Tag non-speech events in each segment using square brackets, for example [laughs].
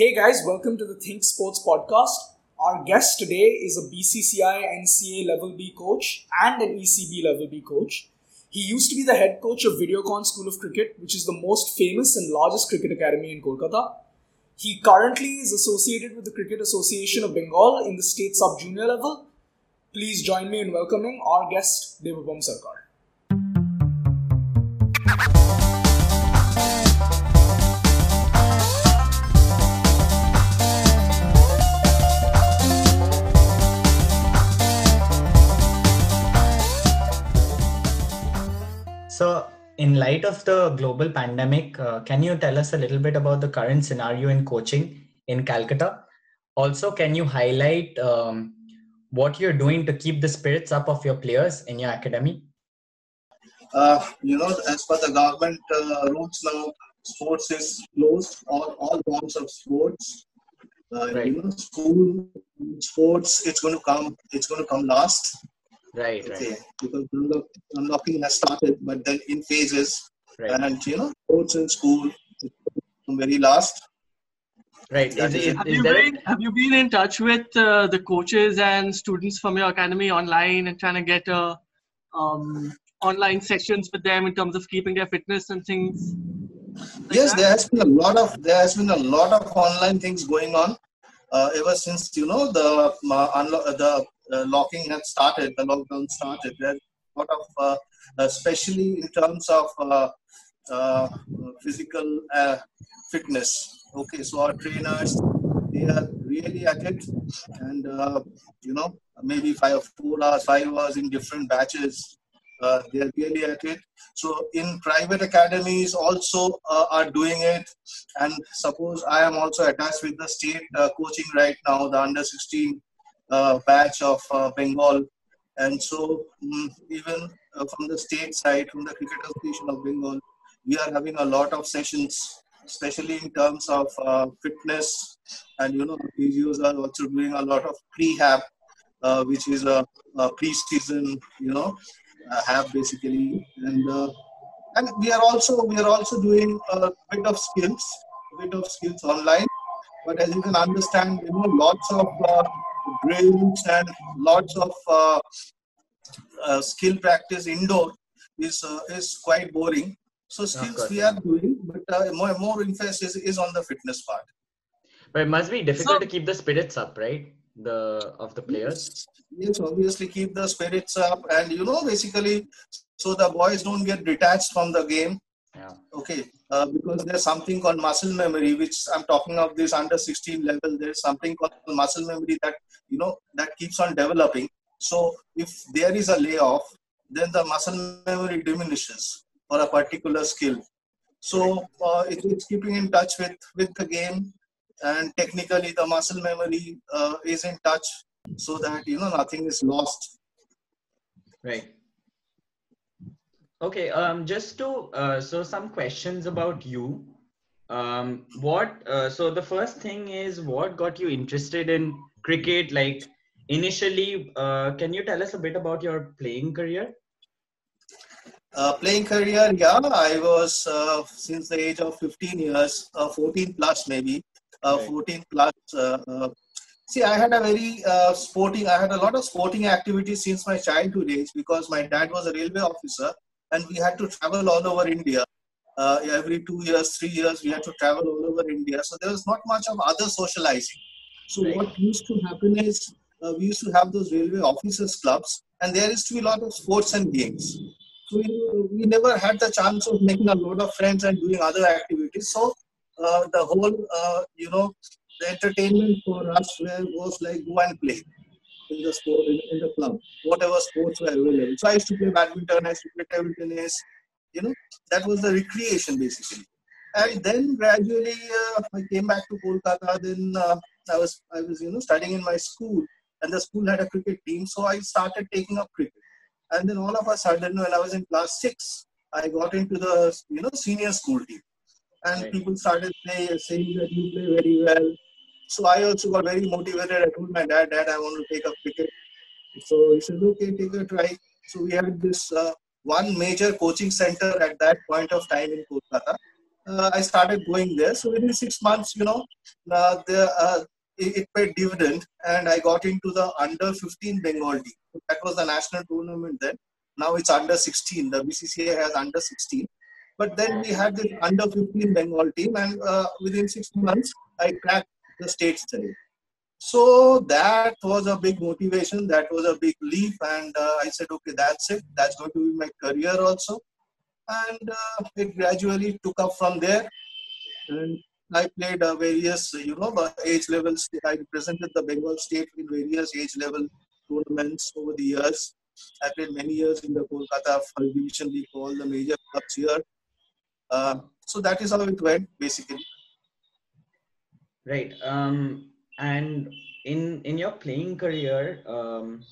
Hey guys, welcome to the Think Sports podcast. Our guest today is a BCCI NCA level B coach and an ECB level B coach. He used to be the head coach of Videocon School of Cricket, which is the most famous and largest cricket academy in Kolkata. He currently is associated with the Cricket Association of Bengal in the state sub junior level. Please join me in welcoming our guest, Devabom Sarkar. So, in light of the global pandemic, uh, can you tell us a little bit about the current scenario in coaching in Calcutta? Also, can you highlight um, what you're doing to keep the spirits up of your players in your academy? Uh, you know, as per the government uh, rules now, sports is closed. All all forms of sports. Uh, Right. You know, school sports. It's going to come. It's going to come last. Right, Okay, right, because unlock, unlocking has started, but then in phases. right, And you know, sports in school. it's Very last. right. That Is, is is, Have is you there a- been Have you been in touch with uh, the coaches and students from your academy online and trying to get uh, um, online sessions with them in terms of keeping their fitness and things? like yes, that? there has been a lot of there has been a lot of online things going on uh, ever since you know the uh, unlo- uh, the locking had started, the lockdown started. There's a lot of, uh, especially in terms of uh, uh, physical uh, fitness. Okay, so our trainers they are really at it, and uh, you know maybe five, four hours, five hours in different batches. Uh, they are really at it. So in private academies also uh, are doing it. And suppose I am also attached with the state uh, coaching right now, the under 16 uh, batch of uh, Bengal. And so mm, even uh, from the state side, from the Cricket Association of Bengal, we are having a lot of sessions, especially in terms of uh, fitness. And you know, physios are also doing a lot of prehab, uh, which is a, a pre-season, you know, have basically. And uh, and we are also we are also doing a bit of skills bit of skills online but as you can understand you know lots of uh, drills and lots of uh, uh, skill practice indoor is uh, is quite boring. So skills we are doing but uh, more more emphasis is on the fitness part. But it must be difficult So- to keep the spirits up, right? The of the players. yes obviously keep the spirits up. And you know basically so the boys don't get detached from the game Yeah. okay uh, because there's something called muscle memory which i'm talking of this under 16 level there's something called muscle memory that you know that keeps on developing so if there is a layoff then the muscle memory diminishes for a particular skill so uh, it, it's keeping in touch with with the game and technically the muscle memory uh, is in touch so that you know nothing is lost Right. Okay. Um. Just to uh, so some questions about you. Um. What? Uh, so the first thing is what got you interested in cricket? Like initially, uh, can you tell us a bit about your playing career? Uh, playing career, yeah, I was uh, since the age of 15 years, uh, 14 plus maybe, uh, Right. 14 plus. Uh, uh, see, I had a very uh, sporting, I had a lot of sporting activities since my childhood age because my dad was a railway officer and we had to travel all over India. Uh, every two years, three years, we had to travel all over India. So there was not much of other socializing. So Right. what used to happen is uh, we used to have those railway officers clubs and there used to be a lot of sports and games so we, we never had the chance of making a lot of friends and doing other activities. So uh, the whole, uh, you know, the entertainment for us was like go and play in the sport in, in the club, whatever sports were available. So I used to play badminton, I used to play table tennis. You know, that was the recreation basically. And then gradually uh, I came back to Kolkata. Then uh, I was I was you know studying in my school, and the school had a cricket team. So I started taking up cricket and then all of a sudden when i was in class 6 i got into the you know senior school team and Right. people started say, saying that you play very well so i also got very motivated i told my dad dad i want to take up cricket so he said okay take a try so we had this uh, one major coaching center at that point of time in kolkata uh, I started going there. So within six months, you know, uh, the, uh, it, it, paid dividend, and I got into the under 15 Bengal team. That was the national tournament then. Now it's under 16. The BCCI has under 16. But then we had this under 15 Bengal team, and uh, within six months, I cracked the state side. So that was a big motivation. That was a big leap, and uh, I said, okay, that's it. That's going to be my career also. And uh, it gradually took up from there. And I played uh, various, you know, age levels. I represented the Bengal state in various age level tournaments over the years. I played many years in the Kolkata Division League, all the major clubs here. Uh, so that is how it went, basically. Right. Um, and in in your playing career, um,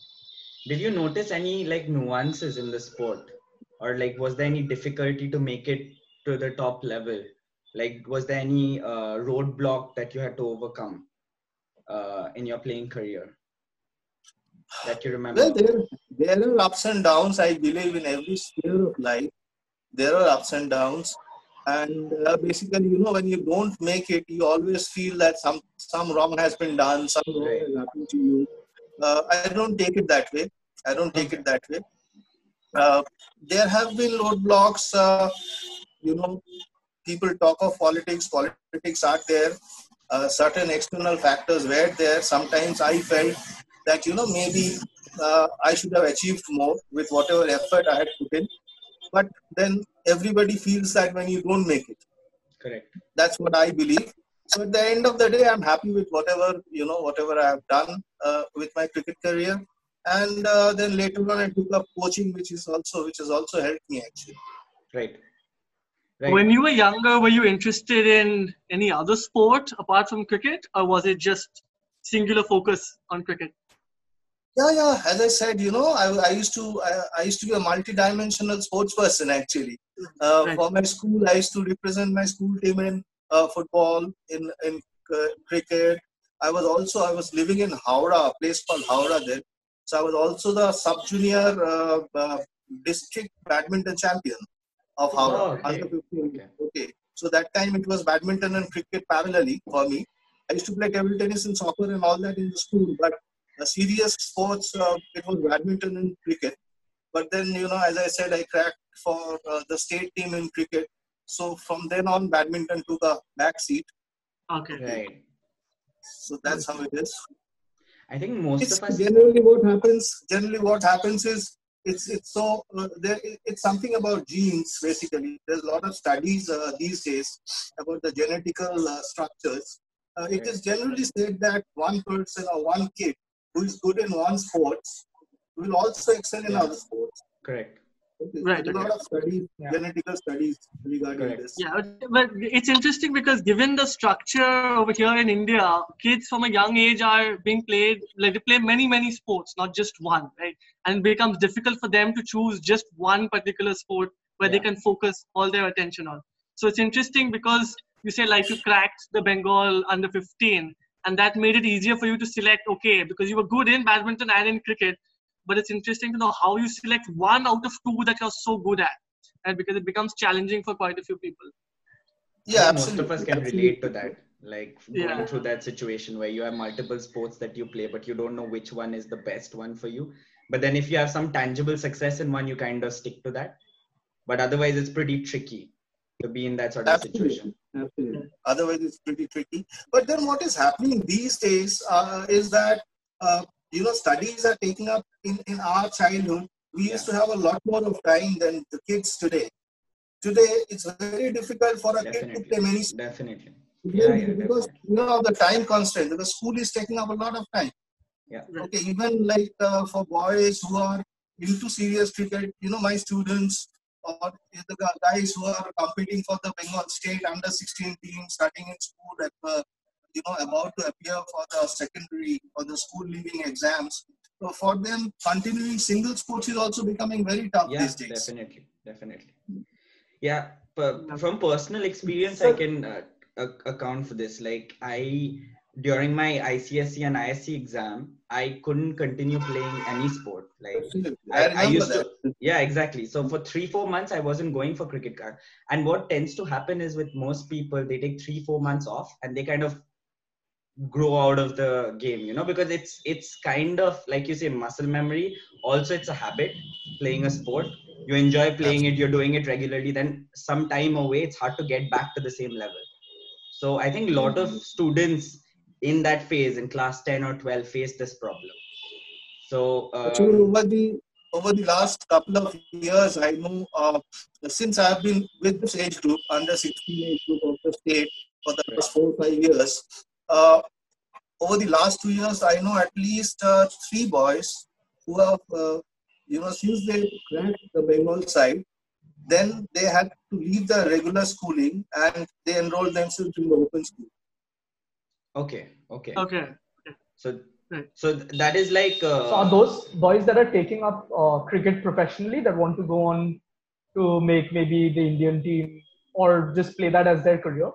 did you notice any like nuances in the sport, or like was there any difficulty to make it to the top level? Like, was there any uh, roadblock that you had to overcome uh, in your playing career that you remember? Well, there, there are ups and downs. I believe in every sphere of life, there are ups and downs and uh, basically you know when you don't make it you always feel that some some wrong has been done some wrong has happened to you. Uh, i don't take it that way. I don't take it that way. Uh, there have been roadblocks uh, you know people talk of politics politics are there. Uh, certain external factors were there. Sometimes i felt that you know maybe uh, i should have achieved more with whatever effort i had put in. But then everybody feels that when you don't make it. Correct. That's what I believe. So at the end of the day, I'm happy with whatever you know, whatever I have done uh, with my cricket career, and uh, then later on I took up coaching, which is also which has also helped me actually. Right. Right. When you were younger, were you interested in any other sport apart from cricket, or was it just singular focus on cricket? Yeah, yeah. As I said, you know, I, I used to I, I used to be a multi-dimensional sports person actually. Uh, right. For my school, I used to represent my school team in uh, football, in in uh, cricket. I was also I was living in Howrah, a place called Howrah then. So I was also the sub-junior uh, uh, district badminton champion of Howrah oh, okay. under 15. Okay. okay. So that time it was badminton and cricket parallelly for me. I used to play table tennis and soccer and all that in the school, but the serious sports, uh, it was badminton and cricket. But then, you know, as I said, I cracked for uh, the state team in cricket. So from then on, badminton took a back seat. Okay. Right. So that's how it is. I think most it's of us generally what happens. Generally, what happens is it's it's so uh, there. It's something about genes basically. There's a lot of studies uh, these days about the genetical uh, structures. Uh, it is generally said that one person or one kid who is good in one sports will also excel in yeah. other sports. Correct. Okay. Right. There's a lot of studies, yeah. genetical studies regarding Correct. this. Yeah, but it's interesting because given the structure over here in India, kids from a young age are being played like they play many many sports, not just one, right? And it becomes difficult for them to choose just one particular sport where yeah. they can focus all their attention on. So it's interesting because you say like you cracked the Bengal under 15 and that made it easier for you to select okay because you were good in badminton and in cricket but it's interesting to know how you select one out of two that you're so good at and because it becomes challenging for quite a few people. Yeah most of us can relate to that like going yeah. through that situation where you have multiple sports that you play but you don't know which one is the best one for you. But then if you have some tangible success in one you kind of stick to that. But otherwise it's pretty tricky to be in that sort of Absolutely. situation Absolutely. Otherwise, it's pretty tricky. But then, what is happening these days uh, is that uh, you know studies are taking up in, in our childhood. We used to have a lot more of time than the kids today. Today, it's very difficult for a definitely. kid to play many. Definitely. Yeah, yeah, because definitely. you know the time constraint. Because school is taking up a lot of time. Yeah. Okay. Even like uh, for boys who are into serious cricket, you know, my students or the guys who are competing for the Bengal state under 16 team, starting in school, at, uh, you know, about to appear for the secondary or the school leaving exams. So for them, continuing single sports is also becoming very tough yeah, these days. Definitely, definitely. Yeah, from personal experience, I can uh, account for this. Like I, during my ICSE and ISC exam, I couldn't continue playing any sport. Like I, I, I used that. to, yeah exactly so for three four months i wasn't going for cricket card. and what tends to happen is with most people they take three four months off and they kind of grow out of the game you know because it's it's kind of like you say muscle memory also it's a habit playing a sport you enjoy playing it you're doing it regularly then some time away it's hard to get back to the same level so i think a lot of mm-hmm. students in that phase in class 10 or 12 face this problem so um, over the over the last couple of years i know uh, since i've been with this age group under 16 age group of the state for the last four five years uh, over the last two years, I know at least uh, three boys who have, uh, you know, since they cracked the Bengal side, then they had to leave the regular schooling and they enrolled themselves in the open school. Okay, okay. Okay. So, so that is like. Uh, so are those boys that are taking up uh, cricket professionally that want to go on to make maybe the Indian team or just play that as their career?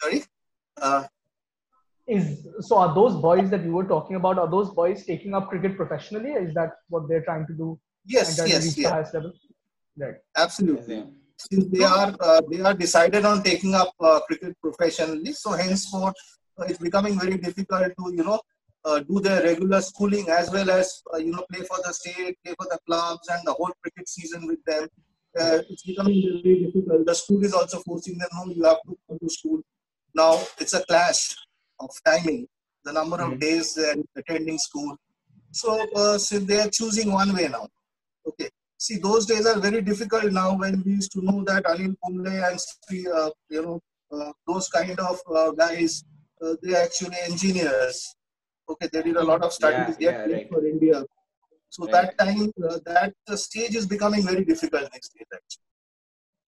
Sorry? Uh, is so are those boys that you were talking about are those boys taking up cricket professionally is that what they're trying to do yes yes yeah. level right absolutely since they are uh, they are decided on taking up uh, cricket professionally so henceforth uh, it's becoming very difficult to you know uh, do their regular schooling as well as uh, you know play for the state play for the clubs and the whole cricket season with them uh, it's becoming very difficult the school is also forcing them no you have to go to school now it's a clash of timing, the number of mm-hmm. days attending school. So, uh, so they are choosing one way now. Okay. See, those days are very difficult now when we used to know that Anil Kumble and uh, you know, uh, those kind of uh, guys, uh, they are actually engineers. Okay, they did a lot of studies yeah, yeah, right. for India. So right. that time, uh, that stage is becoming very difficult next year. Actually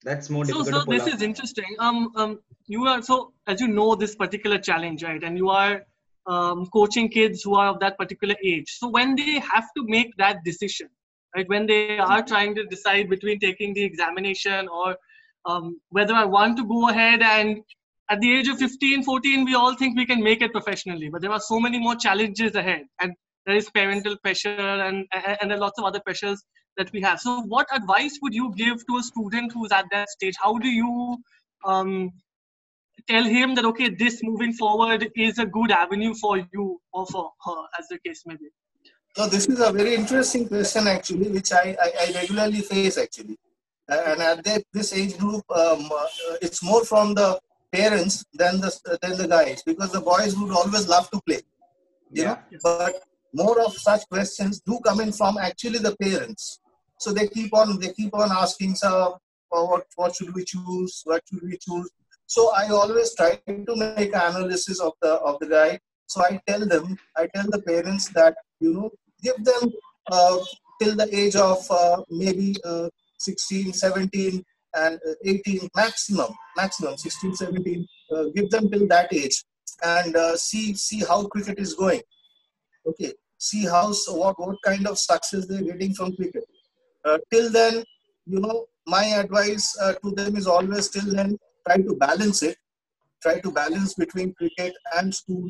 that's more difficult. So, so this is interesting. Um, um, you are so as you know this particular challenge, right? And you are um, coaching kids who are of that particular age. So when they have to make that decision, right? When they are trying to decide between taking the examination or um, whether I want to go ahead and at the age of 15, 14, we all think we can make it professionally, but there are so many more challenges ahead, and there is parental pressure and and, and lots of other pressures that we have. So, what advice would you give to a student who's at that stage? How do you um, tell him that okay, this moving forward is a good avenue for you or for her, as the case may be? So, this is a very interesting question actually, which I, I, I regularly face actually. And at this age group, um, uh, it's more from the parents than the than the guys because the boys would always love to play, you yeah. know. But more of such questions do come in from actually the parents so they keep on they keep on asking, sir, uh, what what should we choose? What should we choose? So I always try to make analysis of the of the guy. So I tell them, I tell the parents that you know give them uh, till the age of uh, maybe uh, 16, 17, and uh, 18 maximum, maximum 16, 17. Uh, give them till that age and uh, see see how cricket is going. Okay, see how what what kind of success they're getting from cricket. Till then, you know, my advice to them is always till then try to balance it, try to balance between cricket and school,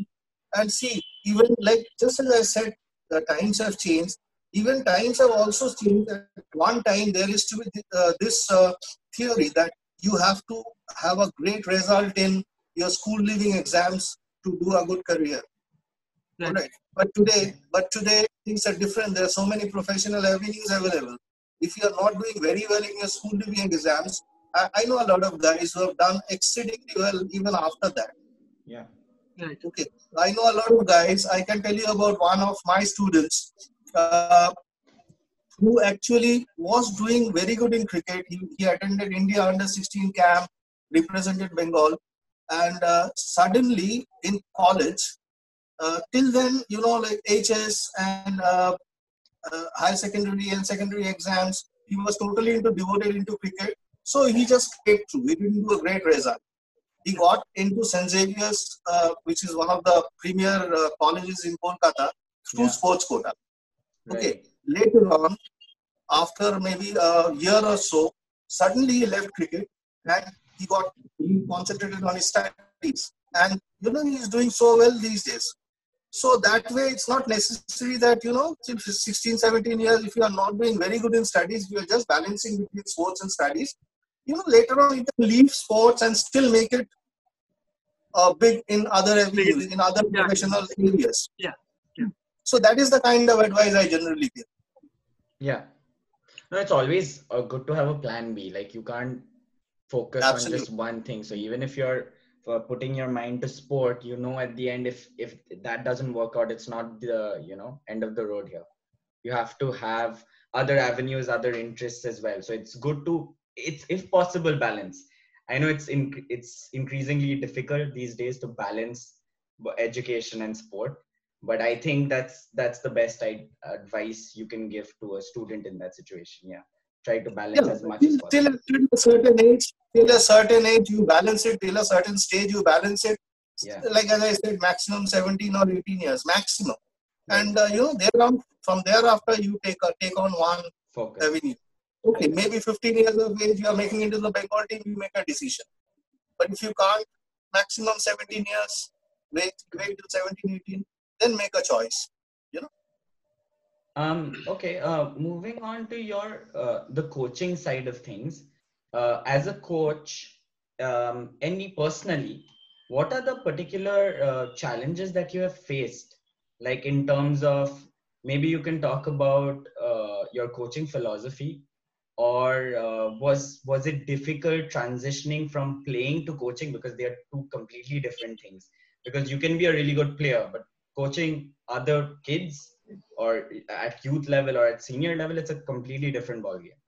and see even like just as I said, the times have changed. Even times have also changed. At one time, there is to be uh, this uh, theory that you have to have a great result in your school leaving exams to do a good career. Right. right. But today, but today things are different. There are so many professional avenues available if you are not doing very well in your school leaving exams, I, I, know a lot of guys who have done exceedingly well even after that. Yeah. Right. Okay. I know a lot of guys. I can tell you about one of my students uh, who actually was doing very good in cricket. He, he attended India under 16 camp, represented Bengal, and uh, suddenly in college, uh, till then, you know, like HS and uh, uh, higher secondary and secondary exams. He was totally into devoted into cricket. So he just came through. He didn't do a great result. He got into St. Xavier's, uh, which is one of the premier uh, colleges in Kolkata, through yeah. sports quota. Right. Okay. Later on, after maybe a year or so, suddenly he left cricket and he got he concentrated on his studies. And you know, he's doing so well these days. so that way it's not necessary that you know 16 17 years if you are not doing very good in studies you are just balancing between sports and studies you know later on you can leave sports and still make it uh, big in other avenues in other yeah. professional areas. Yeah. yeah. So that is the kind of advice i generally give. Yeah. No it's always uh, good to have a plan b. Like you can't focus Absolutely. on just one thing. So even if you're for putting your mind to sport you know at the end if if that doesn't work out it's not the you know end of the road here. You have to have other avenues other interests as well. So it's good to it's if possible balance i know it's in, it's increasingly difficult these days to balance education and sport but i think that's that's the best advice you can give to a student in that situation yeah try to balance yeah, as much as possible. Till, till a certain age, till a certain age, you balance it. Till a certain stage, you balance it. Yeah. Like as I said, maximum 17 or 18 years, maximum. And uh, you know, thereafter, from thereafter, you take a, take on one Focus. avenue. Okay, maybe 15 years of age, you are making into the Bengal team, you make a decision. But if you can't, maximum 17 years, wait, wait till 17, 18, then make a choice. you know. Um, okay, uh, moving on to your uh, the coaching side of things. Uh, as a coach, um, any personally, what are the particular uh, challenges that you have faced? Like in terms of maybe you can talk about uh, your coaching philosophy, or uh, was was it difficult transitioning from playing to coaching because they are two completely different things? Because you can be a really good player, but coaching other kids or at youth level or at senior level it's a completely different ballgame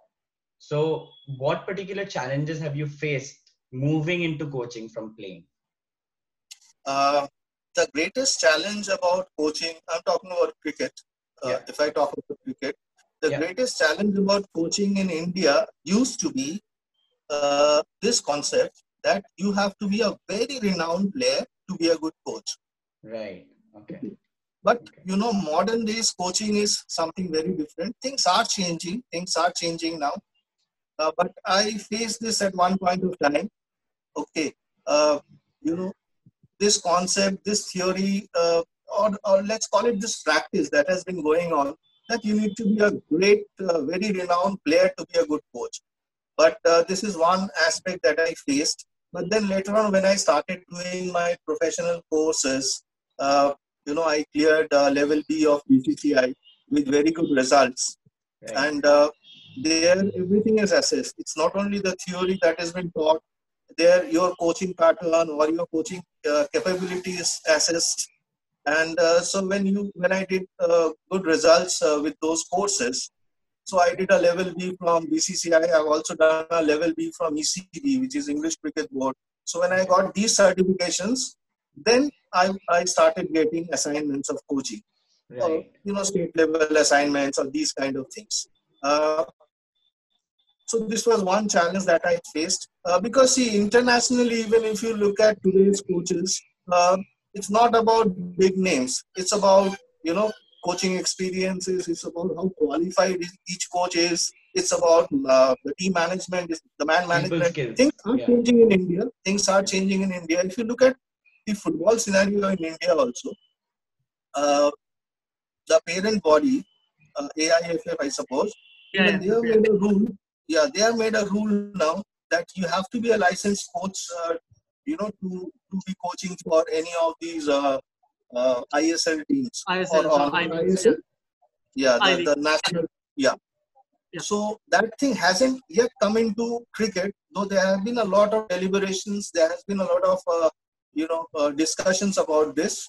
so what particular challenges have you faced moving into coaching from playing uh, the greatest challenge about coaching i'm talking about cricket uh, yeah. if i talk about cricket the yeah. greatest challenge about coaching in india used to be uh, this concept that you have to be a very renowned player to be a good coach right okay but you know, modern days coaching is something very different. Things are changing. Things are changing now. Uh, but I faced this at one point of time. Okay, uh, you know, this concept, this theory, uh, or, or let's call it this practice that has been going on, that you need to be a great, uh, very renowned player to be a good coach. But uh, this is one aspect that I faced. But then later on, when I started doing my professional courses, uh, you know, I cleared uh, level B of BCCI with very good results. Right. And uh, there, everything is assessed. It's not only the theory that has been taught, there your coaching pattern or your coaching uh, capability is assessed. And uh, so when you when I did uh, good results uh, with those courses, so I did a level B from BCCI. I've also done a level B from ECB, which is English Cricket Board. So when I got these certifications, then I, I started getting assignments of coaching, right. you know, state level assignments or these kind of things. Uh, so this was one challenge that I faced uh, because see internationally, even if you look at today's coaches, uh, it's not about big names. It's about you know coaching experiences. It's about how qualified each coach is. It's about uh, the team management, the man management. Things are yeah. changing in India. Things are changing in India. If you look at the football scenario in India also, uh, the parent body, uh, AIFF, I suppose, yeah, they have made a rule. Yeah, they have made a rule now that you have to be a licensed coach, uh, you know, to, to be coaching for any of these uh, uh, ISL teams. ISL, or, or ISL. Yeah, the, the national. Yeah. Yeah. So that thing hasn't yet come into cricket, though there have been a lot of deliberations. There has been a lot of uh, you know uh, discussions about this.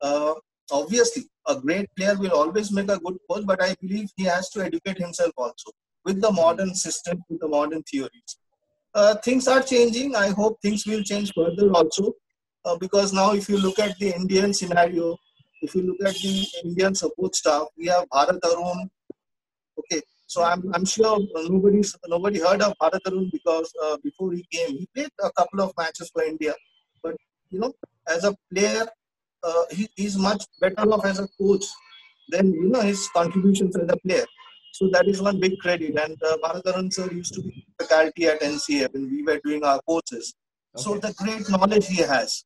Uh, obviously, a great player will always make a good coach, but I believe he has to educate himself also with the modern system, with the modern theories. Uh, things are changing. I hope things will change further also, uh, because now if you look at the Indian scenario, if you look at the Indian support staff, we have Bharat Arun. Okay, so I'm, I'm sure nobody's nobody heard of Bharat Arun because uh, before he came, he played a couple of matches for India But, you know, as a player, uh, he, he's much better off as a coach than you know his contributions as a player. So that is one big credit. And uh, Bharat sir used to be faculty at NCA when we were doing our courses. Okay. So the great knowledge he has.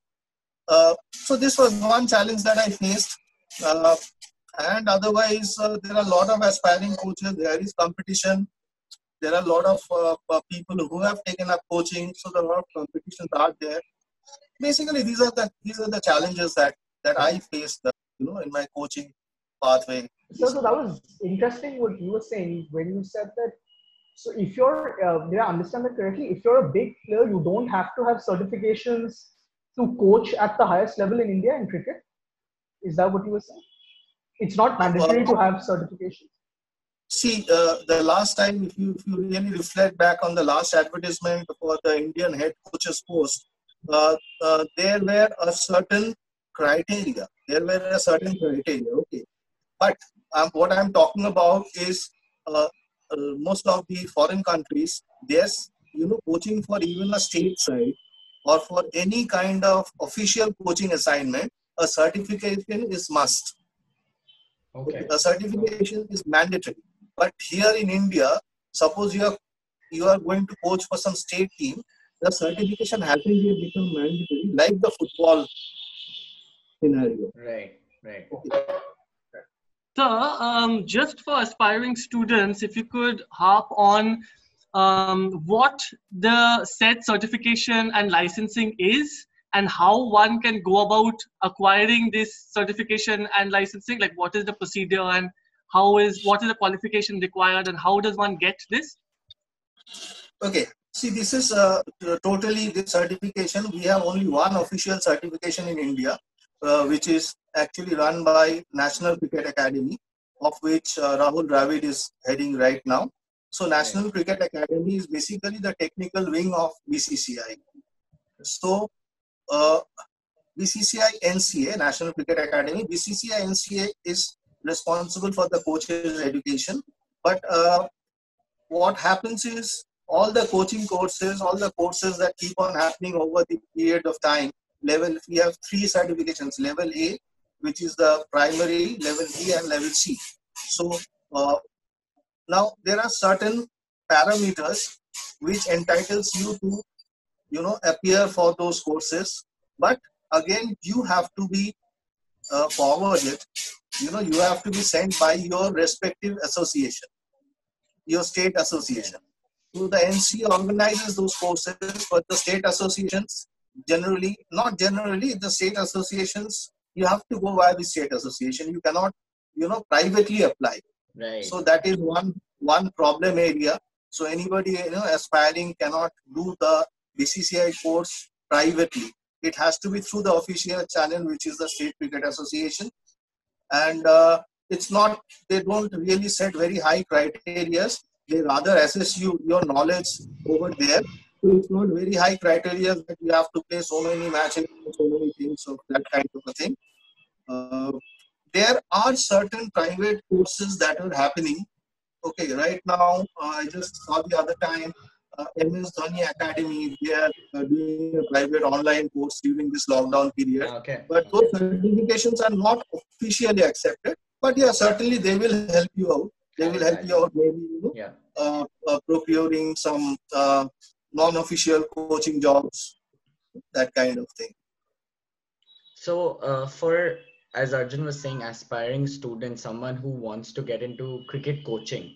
Uh, so this was one challenge that I faced. Uh, and otherwise, uh, there are a lot of aspiring coaches. There is competition. There are a lot of uh, uh, people who have taken up coaching, so there are a lot of competitions are there. Basically, these are the these are the challenges that that I faced, uh, you know, in my coaching pathway. So, so that was interesting what you were saying when you said that. So, if you're, uh, did I understand that correctly? If you're a big player, you don't have to have certifications to coach at the highest level in India in cricket. Is that what you were saying? It's not mandatory to have certifications. See, uh, the last time, if you, if you really reflect back on the last advertisement for the Indian head coaches post, uh, uh, there were a certain criteria. There were a certain criteria. Okay, but um, what I'm talking about is uh, uh, most of the foreign countries. There's you know coaching for even a state side or for any kind of official coaching assignment. A certification is must. Okay. A certification is mandatory. But here in India, suppose you are you are going to coach for some state team, the certification hasn't yet become mandatory, like the football scenario. Right. Right. So, um, just for aspiring students, if you could harp on um, what the SET certification and licensing is, and how one can go about acquiring this certification and licensing. Like, what is the procedure, and how is what is the qualification required, and how does one get this? Okay. See, this is uh, totally this certification. We have only one official certification in India, uh, which is actually run by National Cricket Academy, of which uh, Rahul Dravid is heading right now. So, National Cricket Academy is basically the technical wing of BCCI. So, uh, BCCI NCA, National Cricket Academy, BCCI NCA is responsible for the coaches' education. But uh, what happens is all the coaching courses, all the courses that keep on happening over the period of time, level, we have three certifications, level A, which is the primary, level B and level C. So uh, now there are certain parameters which entitles you to, you know, appear for those courses. But again, you have to be uh, forwarded. You know, you have to be sent by your respective association, your state association. So the NC organizes those courses, but the state associations generally, not generally, the state associations, you have to go via the state association. You cannot, you know, privately apply. Right. So that is one one problem area. So anybody, you know, aspiring cannot do the BCCI course privately. It has to be through the official channel, which is the State Cricket Association. And uh, it's not, they don't really set very high criteria they rather assess you your knowledge over there. So it's not very high criteria that you have to play so many matches, so many things, so that kind of a thing. Uh, there are certain private courses that are happening. Okay, right now uh, I just saw the other time uh, MS Dhoni Academy. They are uh, doing a private online course during this lockdown period. Okay. But those certifications are not officially accepted. But yeah, certainly they will help you out they will help you out maybe you know, Yeah. uh, uh, procuring some uh, non-official coaching jobs that kind of thing So, uh, for as Arjun was saying, aspiring student, someone who wants to get into cricket coaching,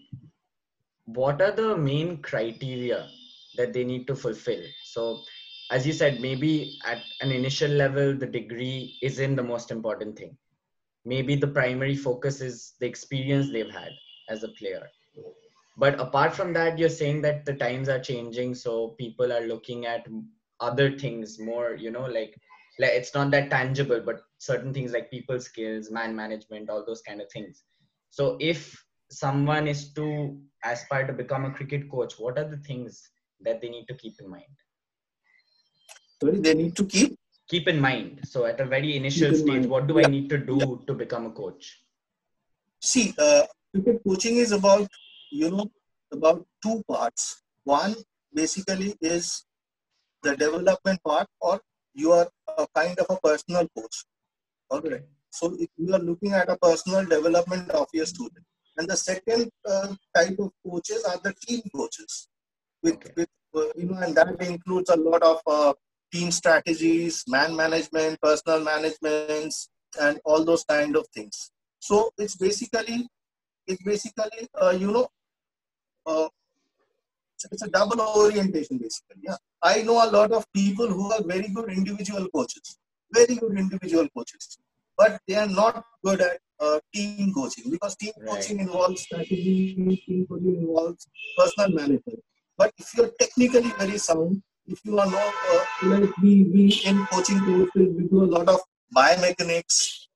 what are the main criteria that they need to fulfill? So, as you said, maybe at an initial level, the degree isn't the most important thing. Maybe the primary focus is the experience they've had as a player. But apart from that, you're saying that the times are changing, so people are looking at other things more, you know, like like it's not that tangible but certain things like people skills man management all those kind of things. So if someone is to aspire to become a cricket coach what are the things that they need to keep in mind? Sorry they need to keep? Keep in mind. So at a very initial in stage mind. what do i need to do to become a coach? See uh, cricket coaching is about you know about two parts. One basically is the development part or you are a kind of a personal coach. All right. So if you are looking at a personal development of your student. And the second uh, type of coaches are the team coaches. With, Okay. with uh, you know and that includes a lot of uh, team strategies man management personal management and all those kind of things. So it's basically it's basically uh, you know uh, it's a double orientation basically. Yeah, I know a lot of people who are very good individual coaches, very good individual coaches, but they are not good at uh, team coaching because team right. coaching involves strategy, team coaching involves personal management. But if you're technically very sound, if you are not uh, like we, we in coaching courses, we do a lot of biomechanics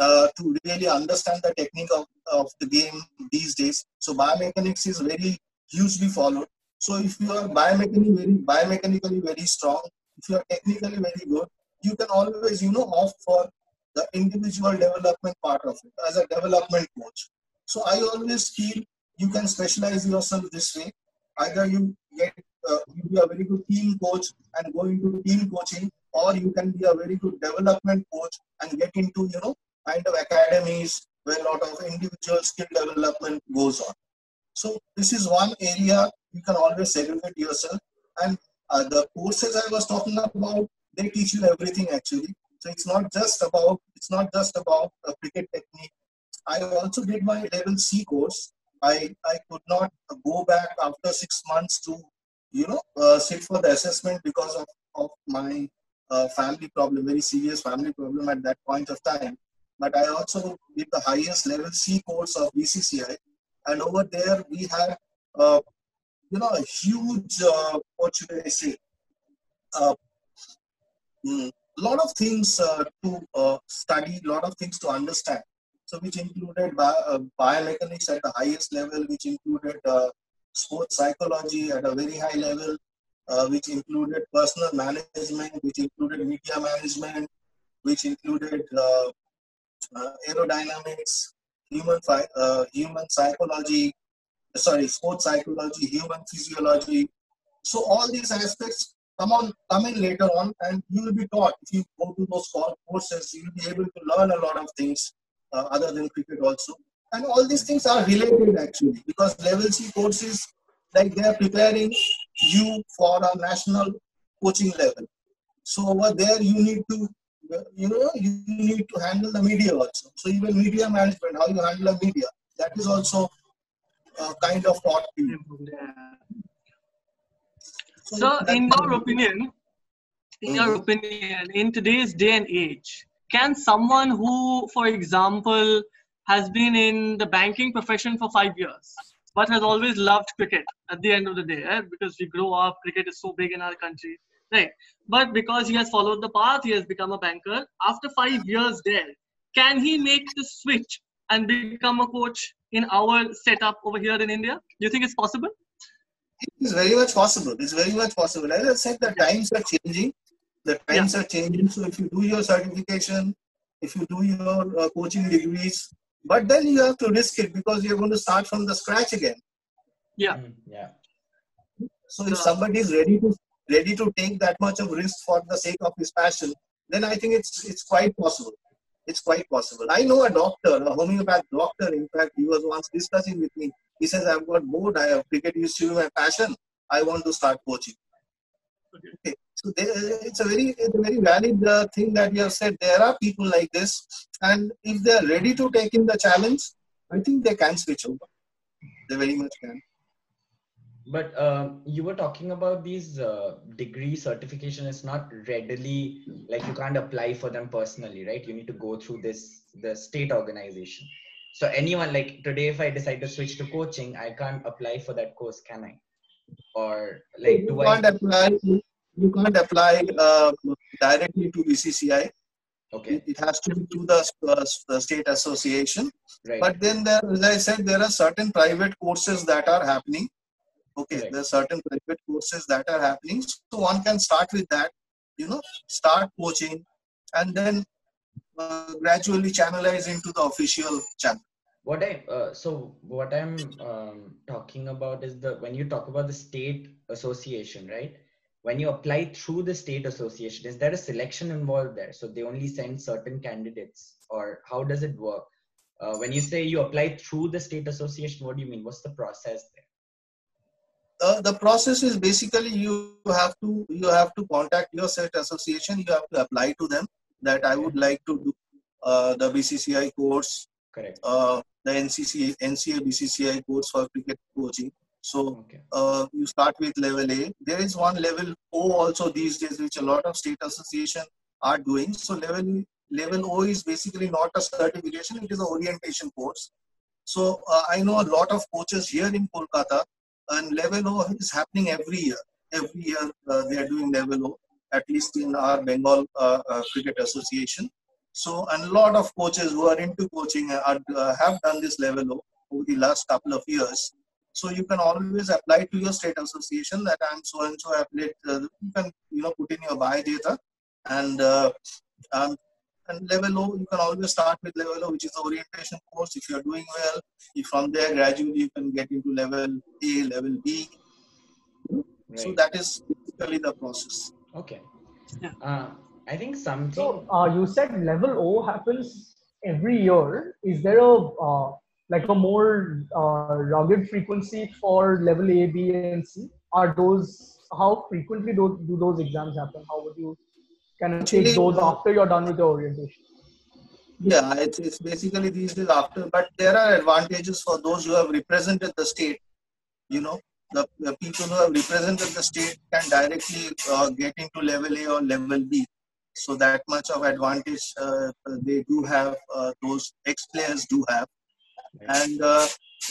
uh, to really understand the technique of, of the game these days. So biomechanics is very hugely followed. So if you are biomechanically very biomechanically very strong, if you are technically very good, you can always you know opt for the individual development part of it as a development coach. So I always feel you can specialize yourself this way. Either you get uh, you be a very good team coach and go into team coaching, or you can be a very good development coach and get into you know kind of academies where a lot of individual skill development goes on. So this is one area you can always segregate yourself. And uh, the courses I was talking about, they teach you everything actually. So it's not just about it's not just about a cricket technique. I also did my level C course. I I could not go back after six months to you know uh, sit for the assessment because of of my uh, family problem, very serious family problem at that point of time. But I also did the highest level C course of BCCI, and over there we had uh, you know, a huge, uh, what should I say, a uh, mm, lot of things uh, to uh, study, a lot of things to understand. So, which included uh, biomechanics at the highest level, which included uh, sports psychology at a very high level, which included personal management, which included media management, which included aerodynamics, human, human psychology, sorry, sports psychology, human physiology. So all these aspects come on come in later on and you will be taught. If you go to those courses you will be able to learn a lot of things uh, other than cricket also. And all these things are related actually because level c courses like they are preparing you for a national coaching level. So over there you need to you know you need to handle the media also so even media management how you handle the media that is also uh, kind of taught you. So, so in your opinion, in your mm-hmm. opinion, in today's day and age, can someone who, for example, has been in the banking profession for five years, but has always loved cricket at the end of the day, eh? because we grow up, cricket is so big in our country, right? But because he has followed the path, he has become a banker. After five years there, can he make the switch and become a coach in our setup over here in India? Do you think it's possible? It's very much possible. It's very much possible. As I said, the times are changing. The times yeah. are changing. So if you do your certification, if you do your uh, coaching degrees, but then you have to risk it because you're going to start from the scratch again. Yeah. Mm, yeah. So if somebody is ready to ready to take that much of risk for the sake of his passion, then I think it's it's quite possible it's quite possible. I know a doctor, a homeopath doctor, in fact, he was once discussing with me. He says, I've got bored, I have cricket used to be my passion. I want to start coaching. Okay. So there, it's a very it's a very valid uh, thing that you have said. There are people like this, and if they are ready to take in the challenge, I think they can switch over. They very much can but uh, you were talking about these uh, degree certification is not readily like you can't apply for them personally right? You need to go through this the state organization. So anyone like today if i decide to switch to coaching i can't apply for that course can i? Or like you can't I... apply you can't apply uh, directly to bcci okay. It has to be to the, uh, the state association. Right. but then there as i said there are certain private courses that are happening okay right. there are certain private courses that are happening. So one can start with that you know start coaching and then uh, gradually channelize into the official channel. What i uh, so what i'm um, talking about is the when you talk about the state association right? When you apply through the state association is there a selection involved there? So they only send certain candidates or how does it work? Uh, when you say you apply through the state association what do you mean? What's the process there uh, the process is basically you have to you have to contact your state association you have to apply to them that i would like to do uh, the BCCI course, Correct. uh, the NCC, NCA BCCI course for cricket coaching. So Okay. uh, you start with level A. There is one level O also these days, which a lot of state association are doing. So level level O is basically not a certification; it is an orientation course. So uh, I know a lot of coaches here in Kolkata, and level O is happening every year. Every year uh, they are doing level O, at least in our Bengal uh, uh, Cricket Association. So and a lot of coaches who are into coaching are, uh, have done this level O over the last couple of years. So you can always apply to your state association that I'm so and so. I've uh, you can you know put in your bio data, and uh, um, and level O you can always start with level O, which is the orientation course. If you're doing well, if from there gradually you can get into level A, level B. Right. So that is basically the process. Okay. Yeah. Uh, I think something. So uh, you said level O happens every year. Is there a uh, like a more uh, rugged frequency for level A, B, and C? Are those how frequently do, do those exams happen? How would you kind of take those after you're done with the orientation? Yeah, it's, it's basically these days after, but there are advantages for those who have represented the state. You know, the, the people who have represented the state can directly uh, get into level A or level B. So that much of advantage uh, they do have, uh, those ex players do have. And uh,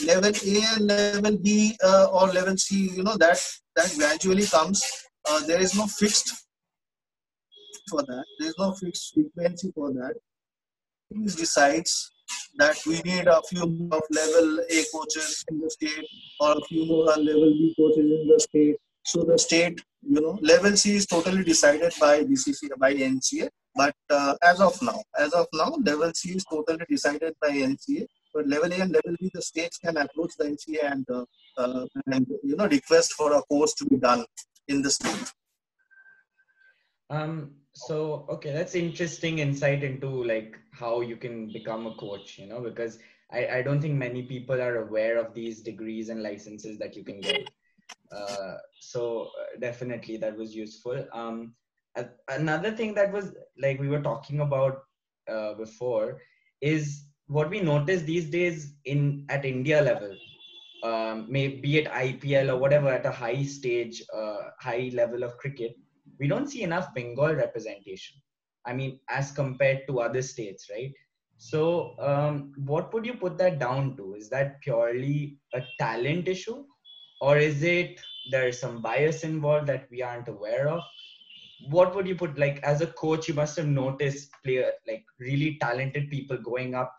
level A and level B uh, or level C, you know, that, that gradually comes. Uh, there is no fixed for that. There is no fixed frequency for that teams decides that we need a few of level A coaches in the state or a few more level B coaches in the state. So the state, you know, level C is totally decided by BCC by NCA. But uh, as of now, as of now, level C is totally decided by NCA. But level A and level B, the states can approach the NCA and uh, uh, and you know request for a course to be done in the state. Um, so okay, that's interesting insight into like how you can become a coach, you know, because I, I don't think many people are aware of these degrees and licenses that you can get. Uh, so uh, definitely that was useful. Um, another thing that was like we were talking about uh, before is what we notice these days in at India level, um, may be IPL or whatever at a high stage, uh, high level of cricket we don't see enough Bengal representation. I mean, as compared to other states, right? So, um, what would you put that down to? Is that purely a talent issue, or is it there's some bias involved that we aren't aware of? What would you put like as a coach? You must have noticed player like really talented people going up,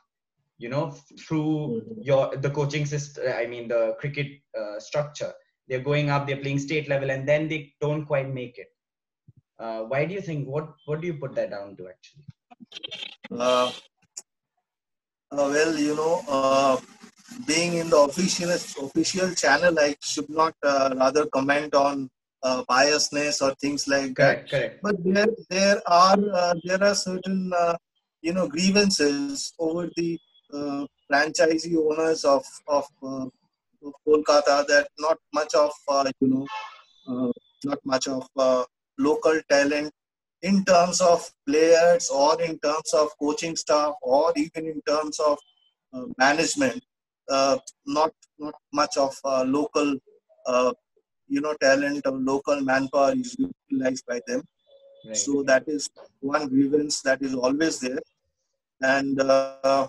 you know, through your the coaching system. I mean, the cricket uh, structure. They're going up, they're playing state level, and then they don't quite make it uh, why do you think what what do you put that down to actually Uh, uh, well, you know, uh, being in the official official channel, I should not uh, rather comment on uh, biasness or things like that. correct correct But there, there are uh, there are certain uh, you know grievances over the uh, franchisee owners of of, Kolkata that not much of uh, you know uh, not much of uh, local talent in terms of players or in terms of coaching staff or even in terms of uh, management uh, not not much of uh, local uh, you know talent or local manpower is utilized by them. Right. So that is one grievance that is always there. And uh,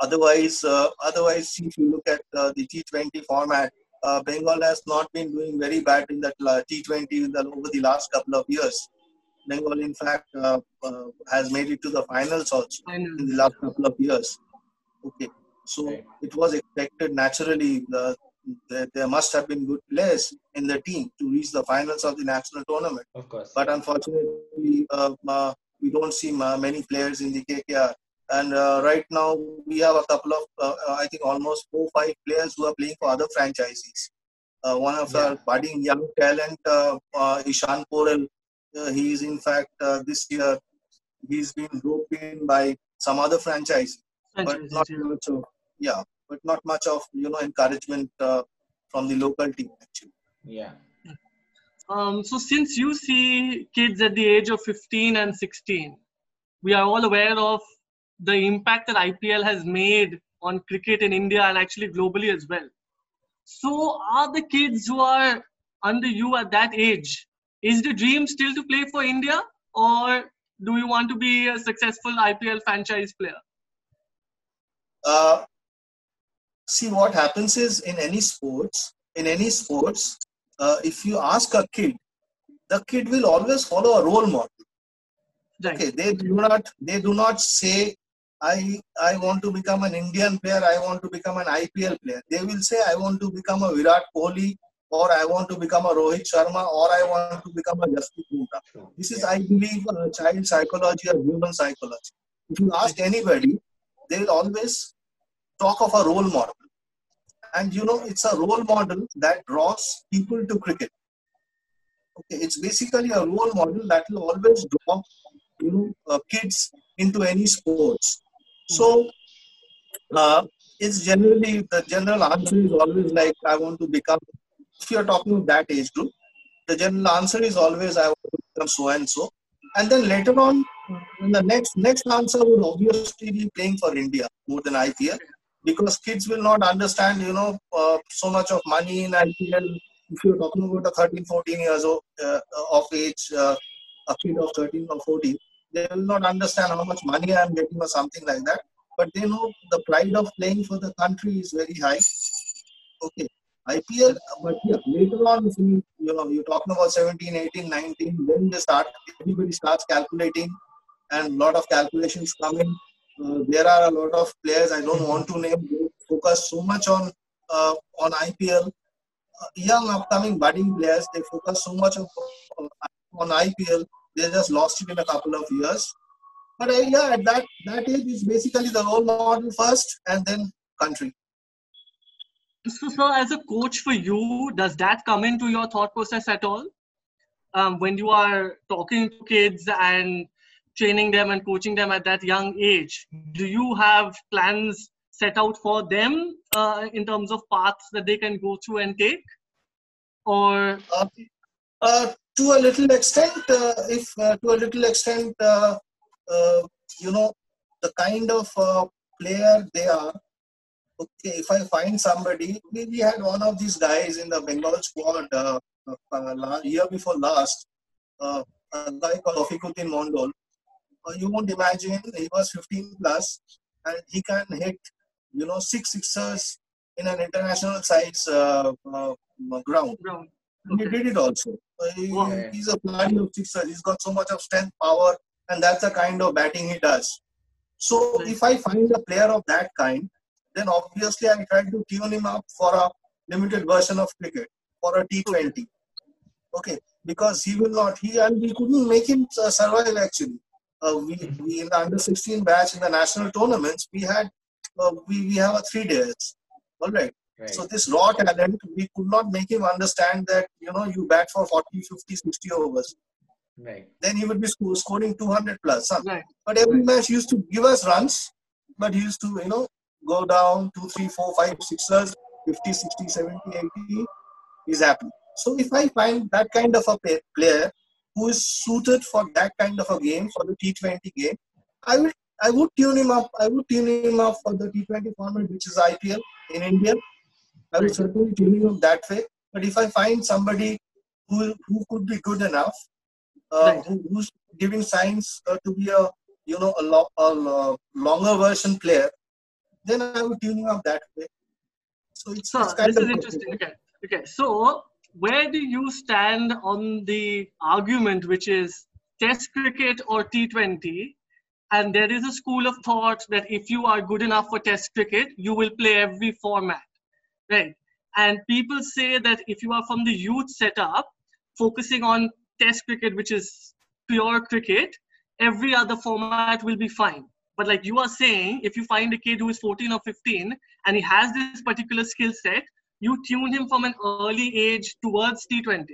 otherwise uh, otherwise if you look at uh, the t20 format uh, bengal has not been doing very bad in that uh, t20 in the, over the last couple of years bengal in fact uh, uh, has made it to the finals also in the last couple of years. Okay, so Right. it was expected naturally uh, that there must have been good players in the team to reach the finals of the national tournament. of course But unfortunately, uh, we don't see many players in the KKR. And uh, right now, we have a couple of, uh, uh, I think, almost four five players who are playing for other franchises. Uh, one of our budding young talent, uh, uh, Ishan Porel, uh, he is in fact uh, this year he's been roped in by some other franchise, but not much of yeah, but not much of you know encouragement uh, from the local team actually. yeah Um, so since you see kids at the age of 15 and 16, we are all aware of the impact that IPL has made on cricket in India and actually globally as well. So, are the kids who are under you at that age, is the dream still to play for India, or do you want to be a successful IPL franchise player? Uh, see, what happens is in any sports, in any sports, uh, if you ask a kid, the kid will always follow a role model. Right. Okay, they do not they do not say I I want to become an Indian player, I want to become an IPL player. They will say I want to become a Virat Kohli or I want to become a Rohit Sharma or I want to become a Jasprit Bumrah. This is, I believe, uh, child psychology or human psychology. If you ask anybody, they will always talk of a role model. And you know, it's a role model that draws people to cricket. Okay, it's basically a role model that will always draw you know uh, kids into any sports. So uh, it's generally the general answer is always like I want to become. If you're talking of that age group, the general answer is always I want to become so and so. And then later on, the next next answer would obviously be playing for India more than IPL because kids will not understand, you know, uh, so much of money in IPL. If you're talking about a 13, 14 years of, uh, of age, uh, a kid of 13 or 14, they will not understand how much money I'm getting or something like that. But they know the pride of playing for the country is very high. Okay. IPL, but yeah, later on, if you, you know, you're talking about 17, 18, 19, then they start, everybody starts calculating and a lot of calculations come in. Uh, there are a lot of players I don't want to name they focus so much on uh, on IPL. Uh, young upcoming budding players they focus so much on, on IPL they just lost it in a couple of years. But uh, yeah, at that that age is basically the role model first and then country. So, so as a coach for you, does that come into your thought process at all? Um, when you are talking to kids and training them and coaching them at that young age, do you have plans set out for them uh, in terms of paths that they can go through and take? Or uh, uh, to a little extent, uh, if uh, to a little extent, uh, you know, the kind of player they are, okay, if I find somebody, we, we had one of these guys in the Bengal squad uh, uh, year before last, uh, a guy called Ofikuddin Mondol. Uh, you won't imagine he was 15 plus and he can hit, you know, six sixers in an international size ground. ground. Okay. He did it also. He, He's a bloody of sixer. He's got so much of strength, power, and that's the kind of batting he does. So if I find a player of that kind, then obviously I try to tune him up for a limited version of cricket, for a T20. Okay, because he will not, he and we couldn't make him uh, survive actually. Uh, we, we in the under 16 batch in the national tournaments, we had, uh, we, we have a three days. All right. Right. So this raw talent, we could not make him understand that, you know, you bat for 40, 50, 60 overs. Right. Then he would be scoring 200 plus. Huh? Right. But every right. match used to give us runs, but he used to, you know, go down 2, 3, 4, 5, 6ers, 50, 60, 70, 80. He's happy. So if I find that kind of a player who is suited for that kind of a game, for the T20 game, I will I would tune him up. I would tune him up for the T20 format, which is IPL in India. I will certainly tune him that way. But if I find somebody who who could be good enough, uh, right. who, who's giving signs uh, to be a you know a, lo- a lo- longer version player, then I would tune him up that way. So it's, so it's kind this of is interesting. Okay, okay. So where do you stand on the argument, which is Test cricket or T20? And there is a school of thought that if you are good enough for Test cricket, you will play every format right? And people say that if you are from the youth setup, focusing on Test cricket, which is pure cricket, every other format will be fine. But like you are saying, if you find a kid who is 14 or 15 and he has this particular skill set, you tune him from an early age towards T20,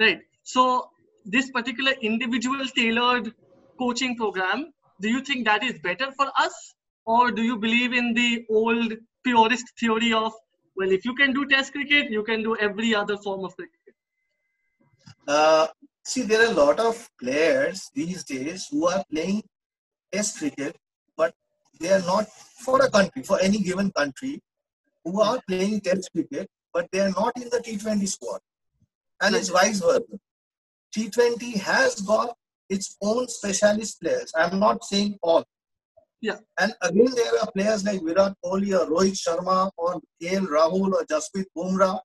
right? So this particular individual tailored coaching program, do you think that is better for us, or do you believe in the old purist theory of well, if you can do Test cricket, you can do every other form of cricket. Uh, see, there are a lot of players these days who are playing Test cricket, but they are not for a country, for any given country, who are playing Test cricket, but they are not in the T20 squad. And it's vice versa. T20 has got its own specialist players. I'm not saying all. Yeah. And again, there are players like Virat Kohli or Rohit Sharma or KL Rahul or Jasprit Bumrah.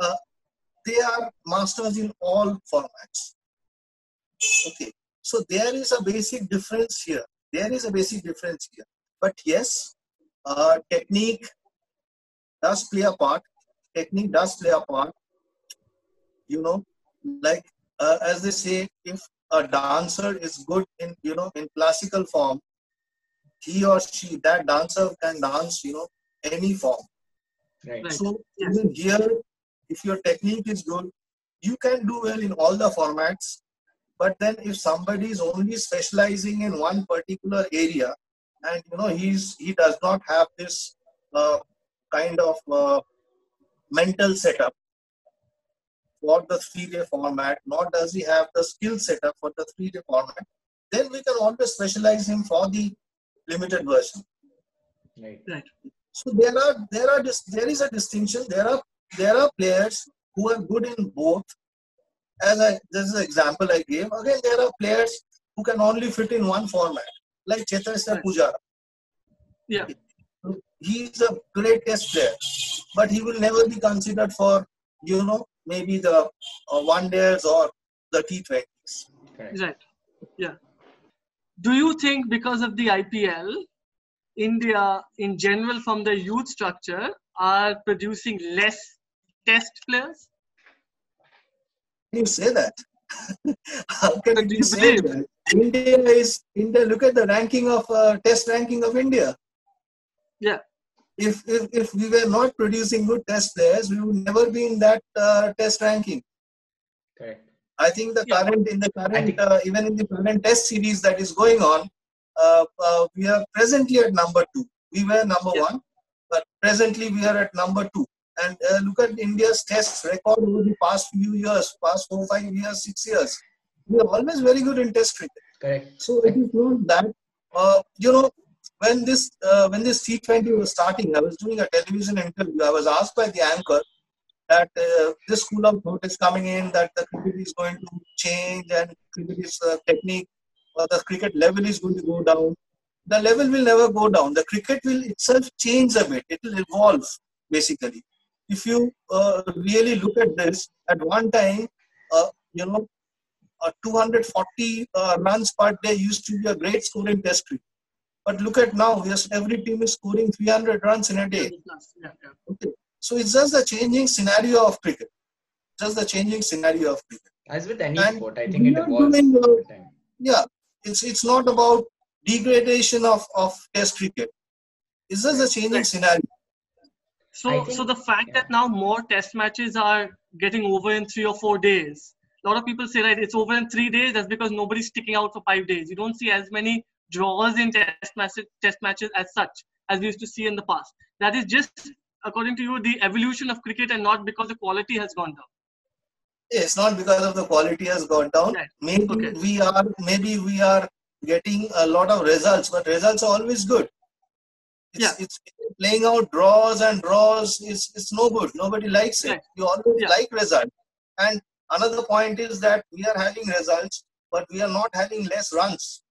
Uh, they are masters in all formats. Okay. So there is a basic difference here. There is a basic difference here. But yes, uh, technique does play a part. Technique does play a part. You know, like uh, as they say, if a dancer is good in you know in classical form, he or she that dancer can dance you know any form. Right. Right. So Yes. even here, if your technique is good, you can do well in all the formats. But then if somebody is only specializing in one particular area, and you know he's he does not have this uh, kind of uh, mental setup for the three-day format, nor does he have the skill setup for the three-day format, then we can always specialize him for the limited version. Right. right. So there are there are dis- there is a distinction. There are there are players who are good in both. As I this is the example I gave. Again, there are players who can only fit in one format, like Cheteshwar Right. Pujara. Yeah. He's a great test player, but he will never be considered for you know maybe the uh, one days or the T20s. Correct. Right. Yeah. Do you think because of the IPL, India in general from the youth structure are producing less test players? Can you say that? [laughs] How can But do you you say believe? that? India is India. Look at the ranking of uh, test ranking of India. Yeah. If, if if we were not producing good test players, we would never be in that uh, test ranking. Correct. I think the Yeah. current in the current uh, even in the current test series that is going on, uh, uh, we are presently at number two. We were number Yeah. one, but presently we are at number two. And uh, look at India's test record over the past few years, past four, five years, six years. We are always very good in test cricket. Correct. So it is not that uh, you know when this uh, when this T20 was starting, I was doing a television interview. I was asked by the anchor that uh, this school of thought is coming in that the cricket is going to change and cricket is uh, technique or the cricket level is going to go down. The level will never go down. The cricket will itself change a bit. It will evolve basically. If you uh, really look at this, at one time, uh, you know, uh, 240 uh, runs per day used to be a great score in test cricket. But look at now, yes, every team is scoring 300 runs in a day. Okay. So it's just the changing scenario of cricket. Just the changing scenario of cricket. As with any And sport, I think we it evolves doing, uh, the time. Yeah, it's it's not about degradation of, of test cricket. It's just a changing Right. scenario. So, think- so the fact yeah. that now more test matches are getting over in three or four days. A lot of people say, right, it's over in three days. That's because nobody's sticking out for five days. You don't see as many draws in test matches, test matches as such as we used to see in the past. That is just, according to you, the evolution of cricket, and not because the quality has gone down. It's not because of the quality has gone down. Right. Maybe Okay. we are maybe we are getting a lot of results, but results are always good. It's, Yeah. it's playing out draws and draws is it's no good. Nobody likes it. Right. You always Yeah. like results. And another point is that we are having results, but we are not having less runs.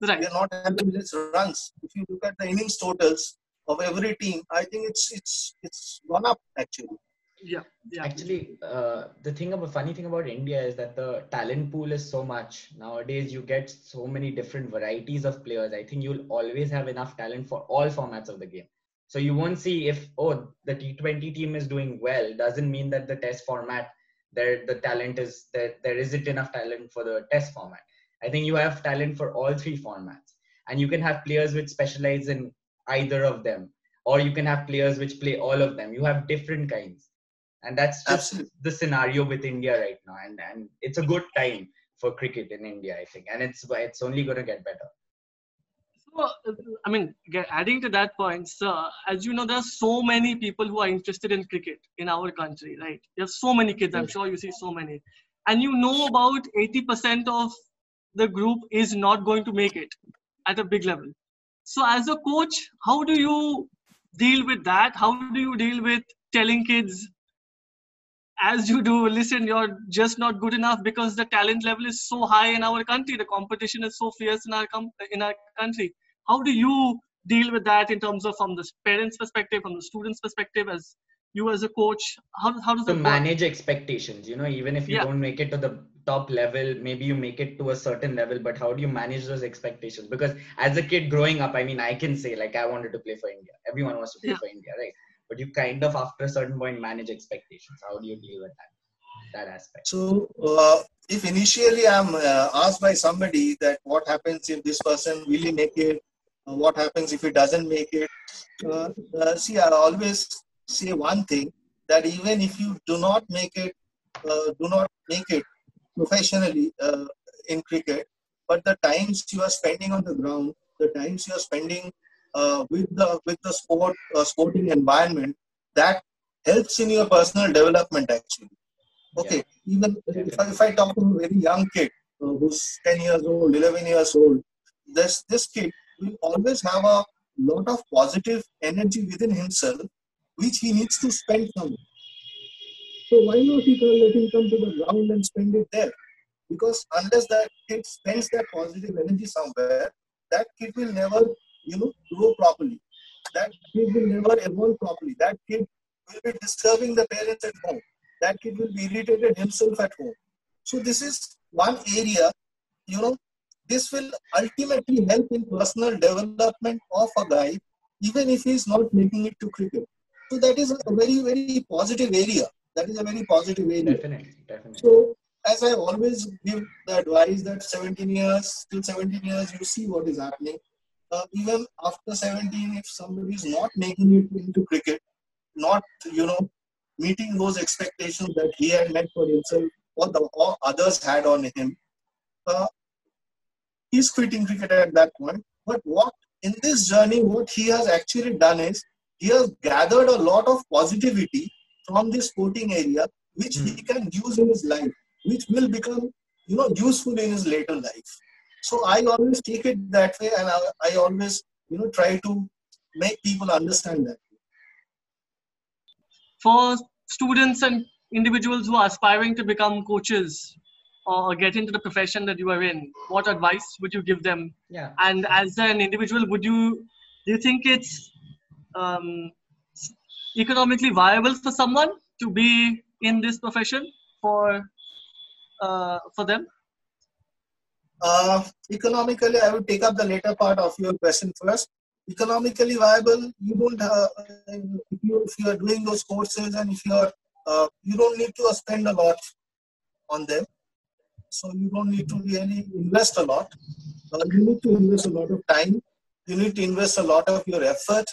Right. We are not having less runs. If you look at the innings totals of every team, I think it's it's it's gone up actually. Yeah. Yeah. Actually, uh, the thing about funny thing about India is that the talent pool is so much nowadays. You get so many different varieties of players. I think you'll always have enough talent for all formats of the game. So you won't see if oh the T20 team is doing well doesn't mean that the Test format there the talent is there there isn't enough talent for the Test format. I think you have talent for all three formats, and you can have players which specialize in either of them, or you can have players which play all of them. You have different kinds and that's just Absolutely. the scenario with India right now, and and it's a good time for cricket in India, I think, and it's it's only going to get better. So, uh, I mean, adding to that point, sir, as you know, there are so many people who are interested in cricket in our country, right? There are so many kids. I'm sure you see so many, and you know about 80% of the group is not going to make it. at a big level. So, as a coach, how do you deal with that? How do you deal with telling kids, as you do, listen, you're just not good enough because the talent level is so high in our country, the competition is so fierce in our com- in our country. How do you deal with that in terms of from the parents' perspective, from the students' perspective, as you as a coach? How, how does to manage expectations you know even if you Yeah. don't make it to the top level maybe you make it to a certain level but how do you manage those expectations? Because as a kid growing up i mean i can say like i wanted to play for india. Everyone wants to play Yeah. for india right? But you kind of after a certain point manage expectations. How do you deal with that that aspect? So, uh, if initially I'm uh, asked by somebody that what happens if this person really make it, uh, what happens if he doesn't make it, uh, uh, see, I always say one thing that even if you do not make it, uh, do not make it professionally uh, in cricket, but the times you are spending on the ground, the times you are spending uh, with the with the sport uh, sporting environment, that helps in your personal development actually. Okay even if I, if I talk to a very young kid uh, who's 10 years old 11 years old this this kid will always have a lot of positive energy within himself which he needs to spend somewhere so why not he let him come to the ground and spend it there because unless that kid spends that positive energy somewhere that kid will never you know grow properly that kid will never evolve properly that kid will be disturbing the parents at home that kid will be irritated himself at home. So this is one area, you know, this will ultimately help in personal development of a guy, even if he's not making it to cricket. So that is a very, very positive area. That is a very positive area. definitely definitely So as I always give the advice that 17 years till 17 years, you see what is happening. Uh, even after 17, if somebody is not making it into cricket, not you know meeting those expectations that he had met for himself or the or others had on him, uh, he's quitting cricket at that point. But what in this journey, what he has actually done is he has gathered a lot of positivity from this sporting area, which he can use in his life, which will become you know useful in his later life. So I always take it that way, and I, I always you know try to make people understand that. for students and individuals who are aspiring to become coaches or get into the profession that you are in what advice would you give them yeah and as an individual would you do you think it's um, economically viable for someone to be in this profession for uh, for them Uh, economically, I would take up the later part of your question first. Economically viable, you don't have, if you if you are doing those courses and if you are uh, you don't need to spend a lot on them, so you don't need to really invest a lot. Uh, you need to invest a lot of time. You need to invest a lot of your effort.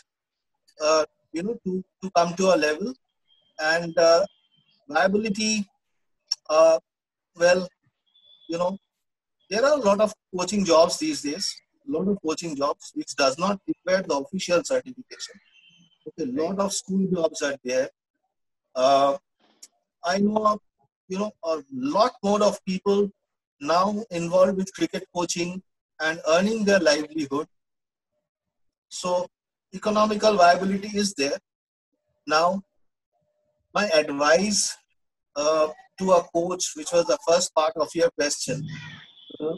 Uh, you know to to come to a level. And uh, viability. Uh, well, you know there are a lot of coaching jobs these days a lot of coaching jobs which does not require the official certification. Okay a lot of school jobs are there. Uh, i know of, you know a lot more of people now involved with cricket coaching and earning their livelihood. So economical viability is there. Now my advice uh, to a coach which was the first part of your question uh,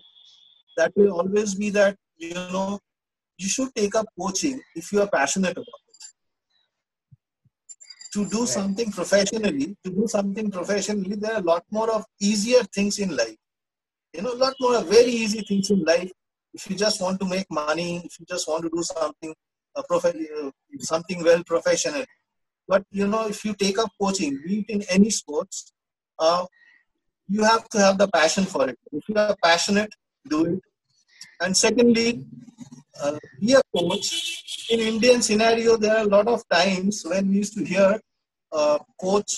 that will always be that you know you should take up coaching if you are passionate about it. To do something professionally to do something professionally there are a lot more of easier things in life. You know a lot more of very easy things in life. If you just want to make money if you just want to do something prof- uh, something well professional but you know if you take up coaching be it in any sports uh, you have to have the passion for it. If you are passionate, do it. And secondly, uh, be a coach. In Indian scenario, there are a lot of times when we used to hear uh, coach.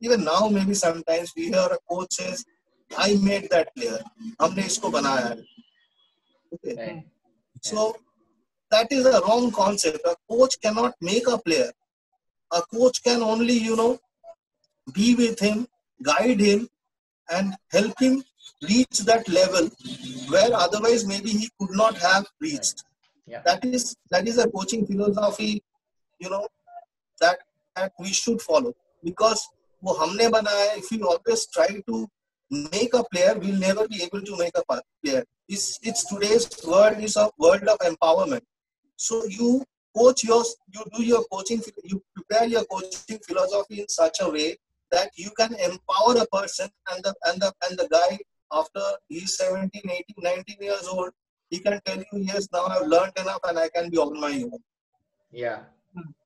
Even now, maybe sometimes we hear a coach says, "I made that player. हमने इसको बनाया है." Okay. right So that is a wrong concept. A coach cannot make a player. A coach can only, you know, be with him, guide him, and help him reach that level where otherwise maybe he could not have reached. Yeah. That is that is a coaching philosophy, you know, that that we should follow because वो हमने बनाया if we always try to make a player we'll never be able to make a player it's, it's today's world is a world of empowerment so you coach your you do your coaching you prepare your coaching philosophy in such a way that you can empower a person and the and the and the guy after he's 17 18 19 years old he can tell you yes now i've learned enough and i can be on my own. Yeah.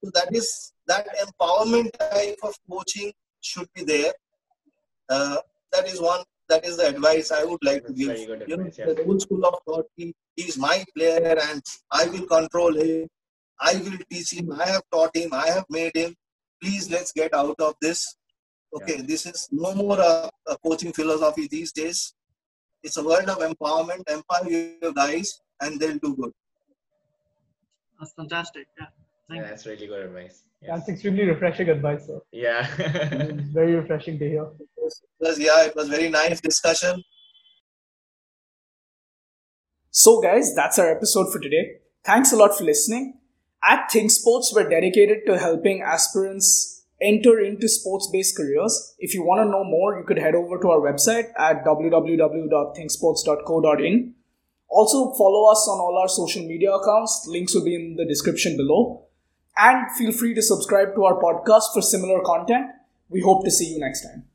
So that is that empowerment type of coaching should be there. Uh, that is one that is the advice i would like That's to give very good you know yeah. the old school of thought he's my player and i will control him. I will teach him. I have taught him. I have made him. Please let's get out of this. Okay this is no more a, a coaching philosophy these days. It's a world of empowerment. Empower your guys and they'll do good. That's fantastic. Yeah. Thank yeah that's really good advice. Yes. That's extremely refreshing advice, sir. yeah. [laughs] It's very refreshing to hear. it was yeah it was very nice discussion So, guys, that's our episode for today. Thanks a lot for listening. At Think Sports, we're dedicated to helping aspirants enter into sports based careers. If you want to know more, you could head over to our website at www.thinksports.co.in. Also, follow us on all our social media accounts. Links will be in the description below. And feel free to subscribe to our podcast for similar content. We hope to see you next time.